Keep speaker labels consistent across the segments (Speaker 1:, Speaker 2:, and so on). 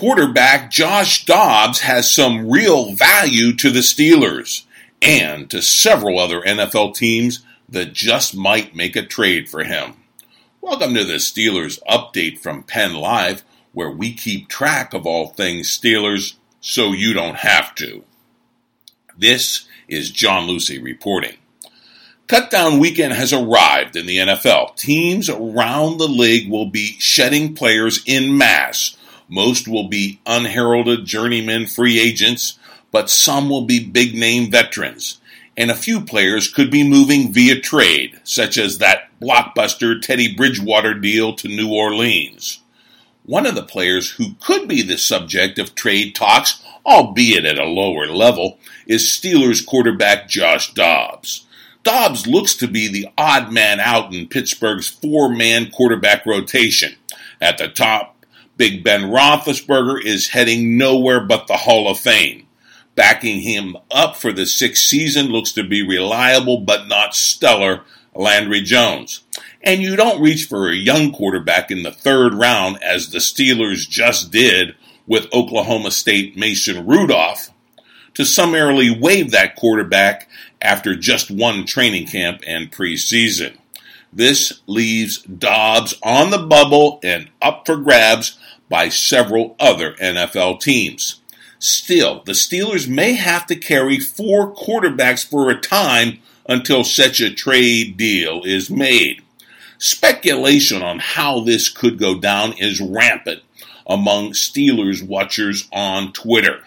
Speaker 1: Quarterback Josh Dobbs has some real value to the Steelers and to several other NFL teams that just might make a trade for him. Welcome to the Steelers update from Penn Live, where we keep track of all things Steelers so you don't have to. This is John Luciew reporting. Cutdown weekend has arrived in the NFL. Teams around the league will be shedding players in mass. Most will be unheralded journeyman free agents, but some will be big name veterans. And a few players could be moving via trade, such as that blockbuster Teddy Bridgewater deal to New Orleans. One of the players who could be the subject of trade talks, albeit at a lower level, is Steelers quarterback Josh Dobbs. Dobbs looks to be the odd man out in Pittsburgh's four man quarterback rotation. At the top, Big Ben Roethlisberger is heading nowhere but the Hall of Fame. Backing him up for the sixth season looks to be reliable but not stellar Landry Jones. And you don't reach for a young quarterback in the third round as the Steelers just did with Oklahoma State Mason Rudolph to summarily waive that quarterback after just one training camp and preseason. This leaves Dobbs on the bubble and up for grabs by several other NFL teams. Still, the Steelers may have to carry four quarterbacks for a time until such a trade deal is made. Speculation on how this could go down is rampant among Steelers watchers on Twitter.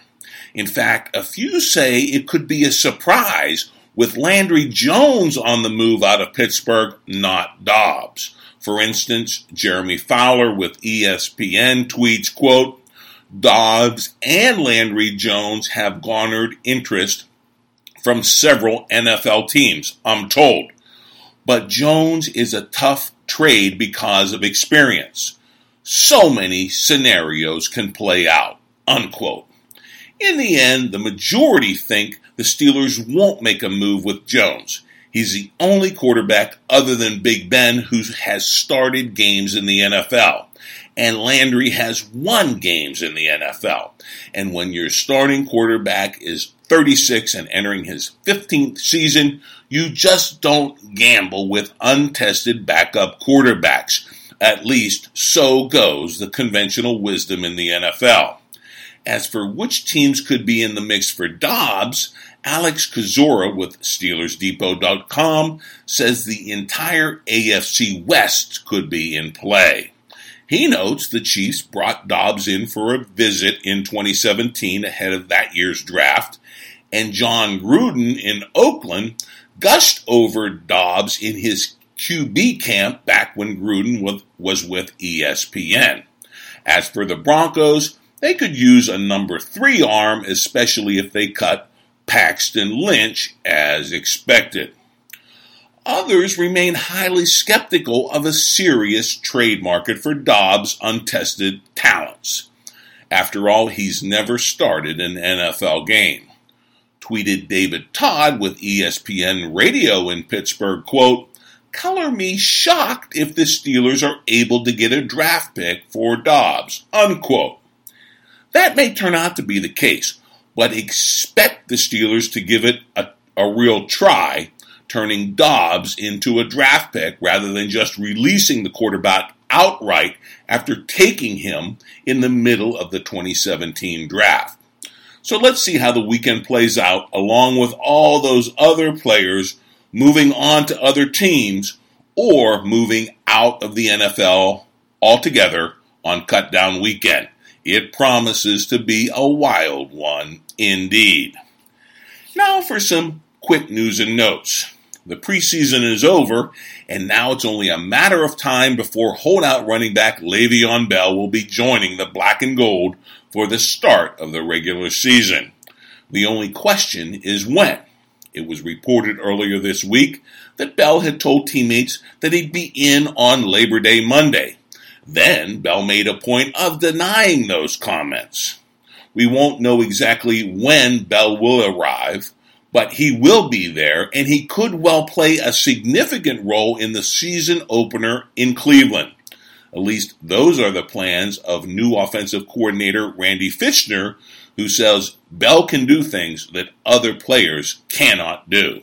Speaker 1: In fact, a few say it could be a surprise with Landry Jones on the move out of Pittsburgh, not Dobbs. For instance, Jeremy Fowler with ESPN tweets, quote, Dobbs and Landry Jones have garnered interest from several NFL teams, I'm told. But Jones is a tough trade because of experience. So many scenarios can play out, unquote. In the end, the majority think the Steelers won't make a move with Jones. He's the only quarterback other than Big Ben who has started games in the NFL. And Landry has won games in the NFL. And when your starting quarterback is 36 and entering his 15th season, you just don't gamble with untested backup quarterbacks. At least so goes the conventional wisdom in the NFL. As for which teams could be in the mix for Dobbs, Alex Kozora with SteelersDepot.com says the entire AFC West could be in play. He notes the Chiefs brought Dobbs in for a visit in 2017 ahead of that year's draft, and Jon Gruden in Oakland gushed over Dobbs in his QB camp back when Gruden was with ESPN. As for the Broncos, they could use a number three arm, especially if they cut Paxton Lynch as expected. Others remain highly skeptical of a serious trade market for Dobbs' untested talents. After all, he's never started an NFL game. Tweeted David Todd with ESPN Radio in Pittsburgh, quote, Color me shocked if the Steelers are able to get a draft pick for Dobbs, unquote. That may turn out to be the case, but expect the Steelers to give it a, a real try, turning Dobbs into a draft pick rather than just releasing the quarterback outright after taking him in the middle of the 2017 draft. So let's see how the weekend plays out, along with all those other players moving on to other teams or moving out of the NFL altogether on cut down weekend. It promises to be a wild one indeed. Now for some quick news and notes. The preseason is over, and now it's only a matter of time before holdout running back Le'Veon Bell will be joining the black and gold for the start of the regular season. The only question is when. It was reported earlier this week that Bell had told teammates that he'd be in on Labor Day Monday. Then Bell made a point of denying those comments. We won't know exactly when Bell will arrive, but he will be there and he could well play a significant role in the season opener in Cleveland. At least those are the plans of new offensive coordinator Randy Fichtner, who says Bell can do things that other players cannot do.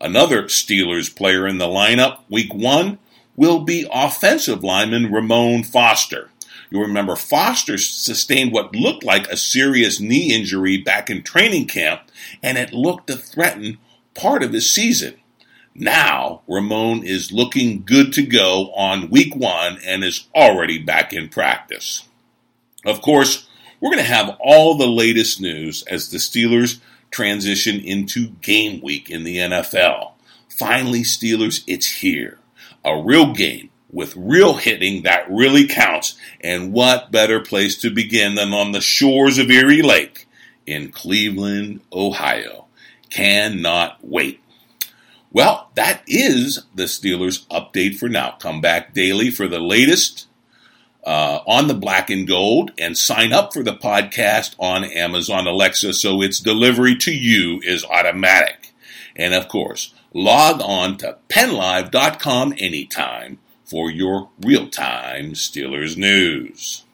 Speaker 1: Another Steelers player in the lineup, week one, will be offensive lineman Ramon Foster. You'll remember Foster sustained what looked like a serious knee injury back in training camp, and it looked to threaten part of his season. Now, Ramon is looking good to go on week one and is already back in practice. Of course, we're going to have all the latest news as the Steelers transition into game week in the NFL. Finally, Steelers, it's here. A real game with real hitting that really counts. And what better place to begin than on the shores of Erie Lake in Cleveland, Ohio? Cannot wait. Well, that is the Steelers update for now. Come back daily for the latest uh, on the black and gold and sign up for the podcast on Amazon Alexa so its delivery to you is automatic. And of course, log on to pennlive.com anytime for your real time Steelers news.